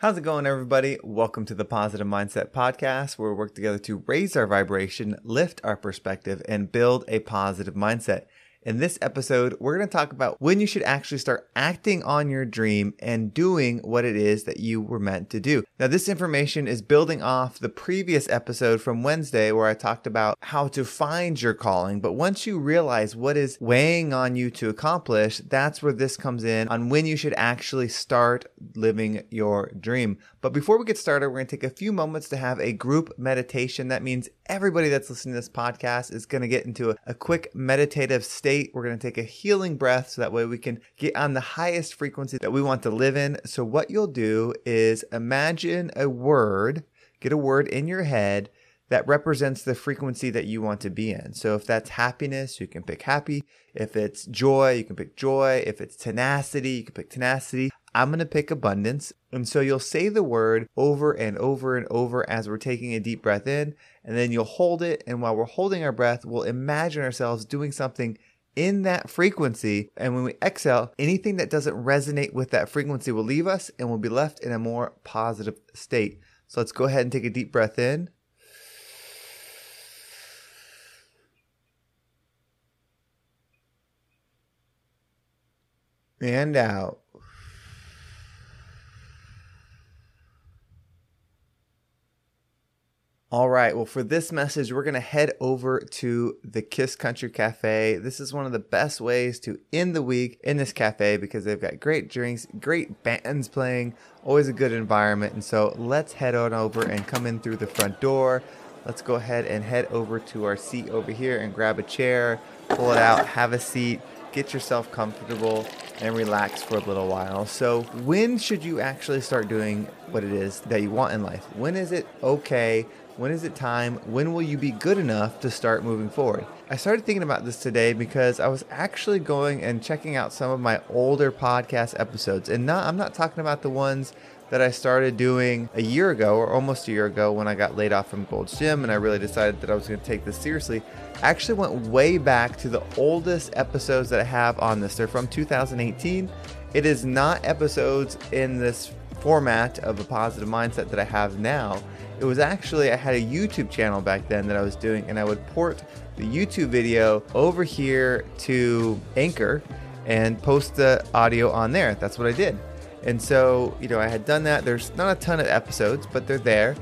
How's it going, everybody? Welcome to the Positive Mindset Podcast, where we work together to raise our vibration, lift our perspective, and build a positive mindset. In this episode, we're going to talk about when you should actually start acting on your dream and doing what it is that you were meant to do. Now, this information is building off the previous episode from Wednesday where I talked about how to find your calling. But once you realize what is weighing on you to accomplish, that's where this comes in on when you should actually start living your dream. But before we get started, we're going to take a few moments to have a group meditation. That means everybody that's listening to this podcast is going to get into a, a quick meditative state. We're going to take a healing breath so that way we can get on the highest frequency that we want to live in. So, what you'll do is imagine a word, get a word in your head that represents the frequency that you want to be in. So if that's happiness, you can pick happy. If it's joy, you can pick joy. If it's tenacity, you can pick tenacity. I'm going to pick abundance. And so you'll say the word over and over and over as we're taking a deep breath in, and then you'll hold it. And while we're holding our breath, we'll imagine ourselves doing something in that frequency. And when we exhale, anything that doesn't resonate with that frequency will leave us and we'll be left in a more positive state. So let's go ahead and take a deep breath in. And out. All right. Well, for this message, we're going to head over to the Kiss Country Cafe. This is one of the best ways to end the week in this cafe because they've got great drinks, great bands playing, always a good environment. And so let's head on over and come in through the front door. Let's go ahead and head over to our seat over here and grab a chair, pull it out, have a seat, get yourself comfortable, and relax for a little while. So, when should you actually start doing what it is that you want in life? When is it okay? When is it time? When will you be good enough to start moving forward? I started thinking about this today because I was actually going and checking out some of my older podcast episodes. And not, I'm not talking about the ones that I started doing a year ago or almost a year ago when I got laid off from Gold's Gym and I really decided that I was going to take this seriously. Actually went way back to the oldest episodes that I have on this. They're from 2018. It is not episodes in this format of a positive mindset that I have now. It was actually, I had a YouTube channel back then that I was doing, and I would port the YouTube video over here to Anchor and post the audio on there. That's what I did. And so, you know, I had done that. There's not a ton of episodes, but they're there.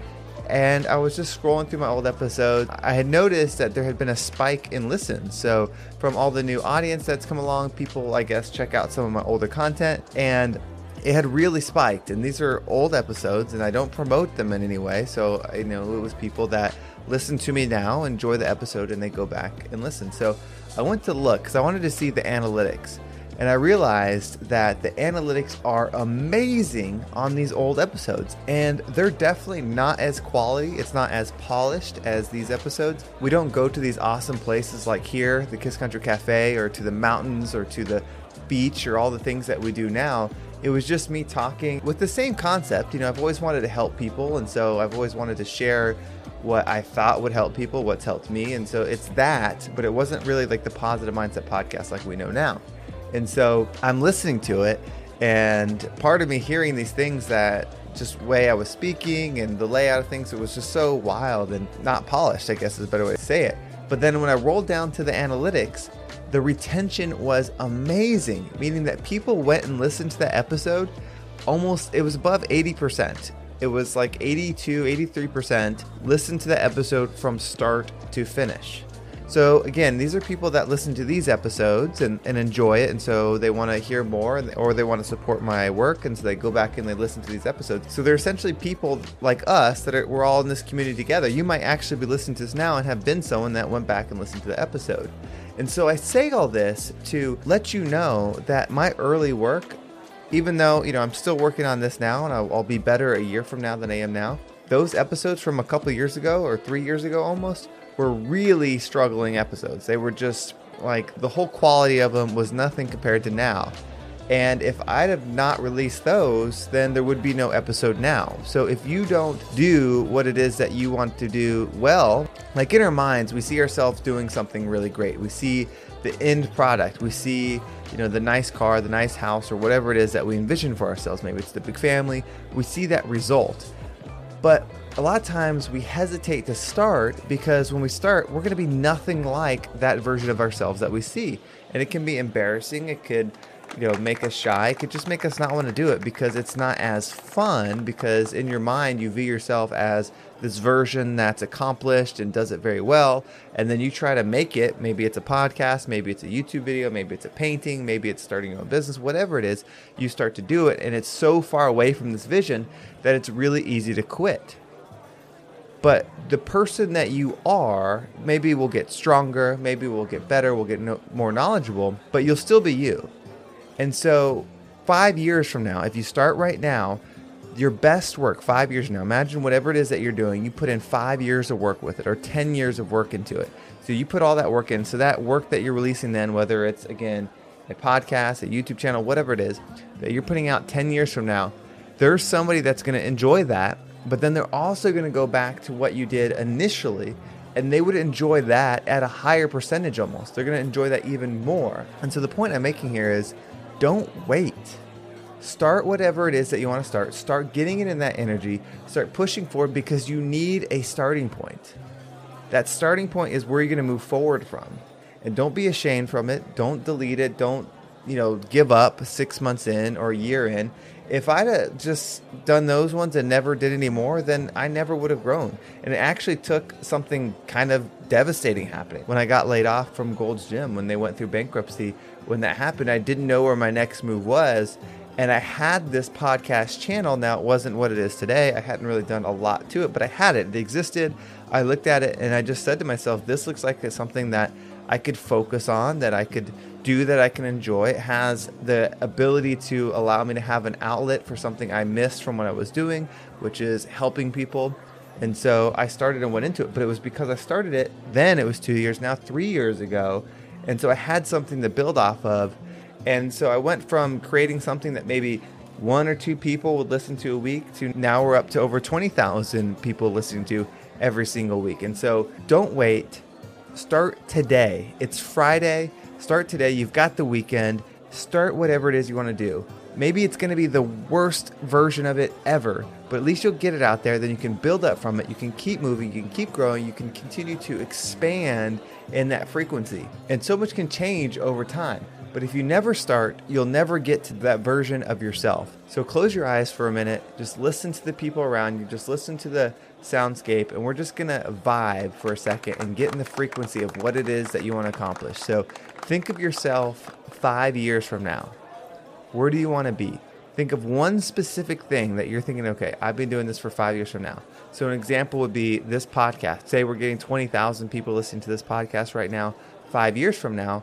And I was just scrolling through my old episodes. I had noticed that there had been a spike in listens. So, from all the new audience that's come along, people, I guess, check out some of my older content. And it had really spiked and these are old episodes and i don't promote them in any way so you know it was people that listen to me now enjoy the episode and they go back and listen so i went to look because i wanted to see the analytics and i realized that the analytics are amazing on these old episodes and they're definitely not as quality it's not as polished as these episodes we don't go to these awesome places like here the kiss country cafe or to the mountains or to the beach or all the things that we do now it was just me talking with the same concept. You know, I've always wanted to help people, and so I've always wanted to share what I thought would help people, what's helped me. And so it's that, but it wasn't really like the positive mindset podcast like we know now. And so I'm listening to it, and part of me hearing these things that just way I was speaking and the layout of things, it was just so wild and not polished, I guess is a better way to say it. But then when I rolled down to the analytics, the retention was amazing, meaning that people went and listened to the episode almost, it was above 80%. It was like 82, 83% listened to the episode from start to finish. So again, these are people that listen to these episodes and, and enjoy it, and so they want to hear more, or they want to support my work, and so they go back and they listen to these episodes. So they're essentially people like us that are we're all in this community together. You might actually be listening to this now and have been someone that went back and listened to the episode. And so I say all this to let you know that my early work, even though, you know, I'm still working on this now and I'll, I'll be better a year from now than I am now, those episodes from a couple years ago or three years ago almost were really struggling episodes. They were just like the whole quality of them was nothing compared to now. And if I'd have not released those, then there would be no episode now. So if you don't do what it is that you want to do well, like in our minds, we see ourselves doing something really great. We see the end product. We see, you know, the nice car, the nice house, or whatever it is that we envision for ourselves. Maybe it's the big family. We see that result. But a lot of times we hesitate to start because when we start, we're going to be nothing like that version of ourselves that we see. And it can be embarrassing. It could, you know, make us shy. It could just make us not want to do it because it's not as fun because in your mind you view yourself as this version that's accomplished and does it very well. And then you try to make it. Maybe it's a podcast, maybe it's a YouTube video, maybe it's a painting, maybe it's starting your own business, whatever it is, you start to do it. And it's so far away from this vision that it's really easy to quit. But the person that you are, maybe will get stronger, maybe we'll get better, we'll get no, more knowledgeable, but you'll still be you. And so, five years from now, if you start right now, your best work five years now, imagine whatever it is that you're doing, you put in five years of work with it or 10 years of work into it. So you put all that work in. So that work that you're releasing then, whether it's again a podcast, a YouTube channel, whatever it is that you're putting out 10 years from now, there's somebody that's going to enjoy that. But then they're also going to go back to what you did initially and they would enjoy that at a higher percentage almost. They're going to enjoy that even more. And so the point I'm making here is don't wait Start whatever it is that you want to start. Start getting it in that energy. Start pushing forward because you need a starting point. That starting point is where you're going to move forward from. And don't be ashamed from it. Don't delete it. Don't, you know, give up six months in or a year in. If I'd have just done those ones and never did any more, then I never would have grown. And it actually took something kind of devastating happening. When I got laid off from Gold's Gym, when they went through bankruptcy, when that happened, I didn't know where my next move was. And I had this podcast channel. Now, it wasn't what it is today. I hadn't really done a lot to it, but I had it. It existed. I looked at it and I just said to myself, this looks like it's something that I could focus on, that I could do, that I can enjoy. It has the ability to allow me to have an outlet for something I missed from what I was doing, which is helping people. And so I started and went into it, but it was because I started it then, it was two years, now three years ago. And so I had something to build off of and so I went from creating something that maybe one or two people would listen to a week to now we're up to over 20,000 people listening to every single week. And so don't wait. Start today. It's Friday. Start today. You've got the weekend. Start whatever it is you want to do. Maybe it's going to be the worst version of it ever, but at least you'll get it out there. Then you can build up from it. You can keep moving. You can keep growing. You can continue to expand in that frequency. And so much can change over time. But if you never start, you'll never get to that version of yourself. So close your eyes for a minute, just listen to the people around you, just listen to the soundscape, and we're just gonna vibe for a second and get in the frequency of what it is that you wanna accomplish. So think of yourself five years from now. Where do you wanna be? Think of one specific thing that you're thinking, okay, I've been doing this for five years from now. So, an example would be this podcast. Say we're getting 20,000 people listening to this podcast right now. Five years from now,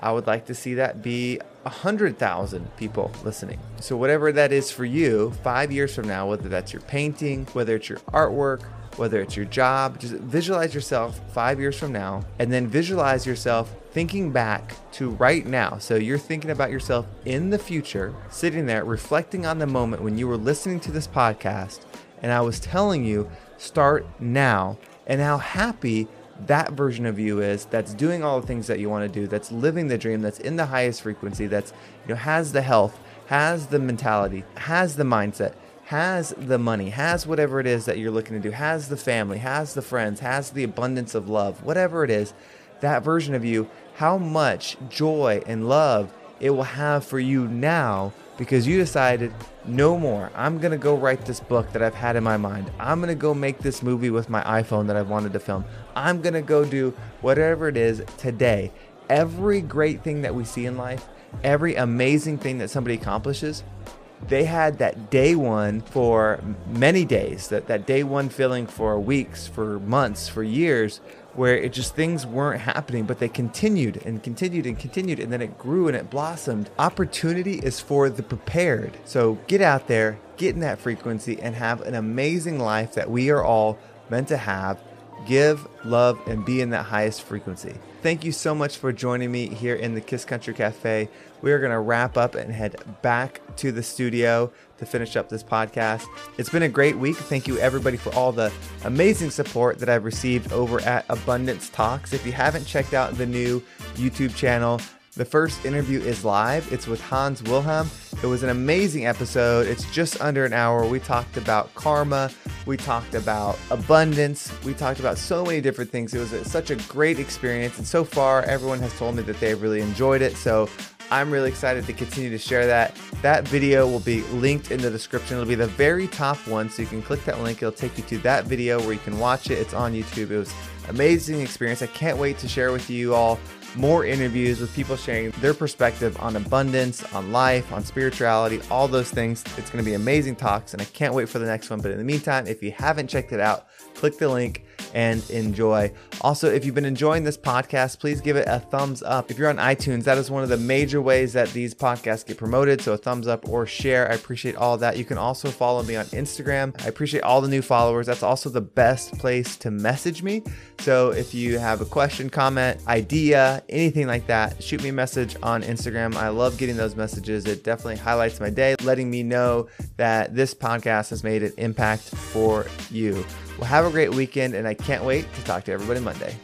I would like to see that be 100,000 people listening. So, whatever that is for you, five years from now, whether that's your painting, whether it's your artwork, whether it's your job, just visualize yourself five years from now and then visualize yourself thinking back to right now. So, you're thinking about yourself in the future, sitting there reflecting on the moment when you were listening to this podcast and I was telling you, start now, and how happy that version of you is that's doing all the things that you want to do that's living the dream that's in the highest frequency that's you know has the health has the mentality has the mindset has the money has whatever it is that you're looking to do has the family has the friends has the abundance of love whatever it is that version of you how much joy and love it will have for you now because you decided no more. I'm going to go write this book that I've had in my mind. I'm going to go make this movie with my iPhone that I've wanted to film. I'm going to go do whatever it is today. Every great thing that we see in life, every amazing thing that somebody accomplishes, they had that day one for many days, that, that day one feeling for weeks, for months, for years, where it just things weren't happening, but they continued and continued and continued, and then it grew and it blossomed. Opportunity is for the prepared. So get out there, get in that frequency, and have an amazing life that we are all meant to have give, love, and be in that highest frequency. Thank you so much for joining me here in the Kiss Country Cafe. We are going to wrap up and head back to the studio to finish up this podcast. It's been a great week. Thank you, everybody, for all the amazing support that I've received over at Abundance Talks. If you haven't checked out the new YouTube channel, the first interview is live. It's with Hans Wilhelm. It was an amazing episode. It's just under an hour. We talked about karma. We talked about abundance. We talked about so many different things. It was a, such a great experience. And so far, everyone has told me that they really enjoyed it. So I'm really excited to continue to share that. That video will be linked in the description. It'll be the very top one. So you can click that link. It'll take you to that video where you can watch it. It's on YouTube. It was amazing experience. I can't wait to share with you all more interviews with people sharing their perspective on abundance, on life, on spirituality, all those things. It's going to be amazing talks, and I can't wait for the next one. But in the meantime, if you haven't checked it out, click the link and enjoy. Also, if you've been enjoying this podcast, please give it a thumbs up. If you're on iTunes, that is one of the major ways that these podcasts get promoted. So a thumbs up or share. I appreciate all that. You can also follow me on Instagram. I appreciate all the new followers. That's also the best place to message me. So if you have a question, comment, idea, anything like that, shoot me a message on Instagram. I love getting those messages. It definitely highlights my day, letting me know that this podcast has made an impact for you. Well, have a great weekend, and I can't wait to talk to everybody Monday.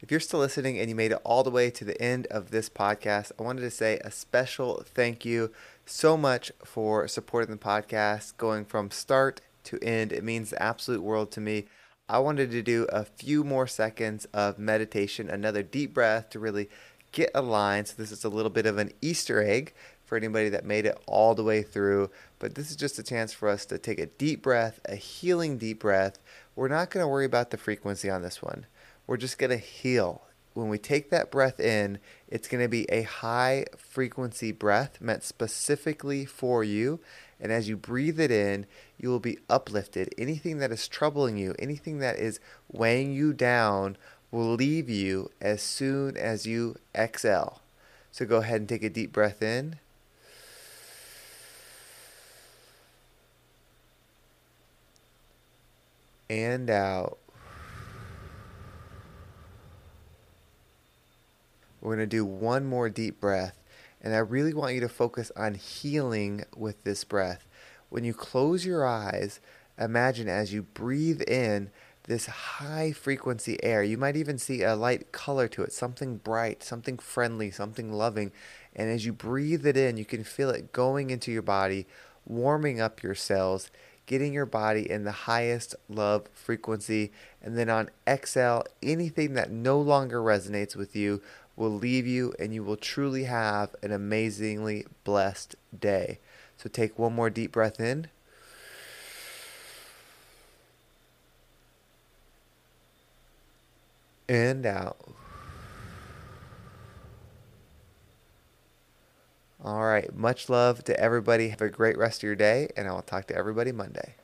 If you're still listening and you made it all the way to the end of this podcast, I wanted to say a special thank you so much for supporting the podcast going from start to end. It means the absolute world to me. I wanted to do a few more seconds of meditation, another deep breath to really get aligned. So, this is a little bit of an Easter egg for anybody that made it all the way through. But this is just a chance for us to take a deep breath, a healing deep breath. We're not going to worry about the frequency on this one. We're just going to heal. When we take that breath in, it's going to be a high frequency breath meant specifically for you. And as you breathe it in, you will be uplifted. Anything that is troubling you, anything that is weighing you down, will leave you as soon as you exhale. So go ahead and take a deep breath in. And out. We're going to do one more deep breath. And I really want you to focus on healing with this breath. When you close your eyes, imagine as you breathe in this high frequency air, you might even see a light color to it, something bright, something friendly, something loving. And as you breathe it in, you can feel it going into your body, warming up your cells, getting your body in the highest love frequency. And then on exhale, anything that no longer resonates with you will leave you, and you will truly have an amazingly blessed day. So take one more deep breath in. And out. All right. Much love to everybody. Have a great rest of your day, and I will talk to everybody Monday.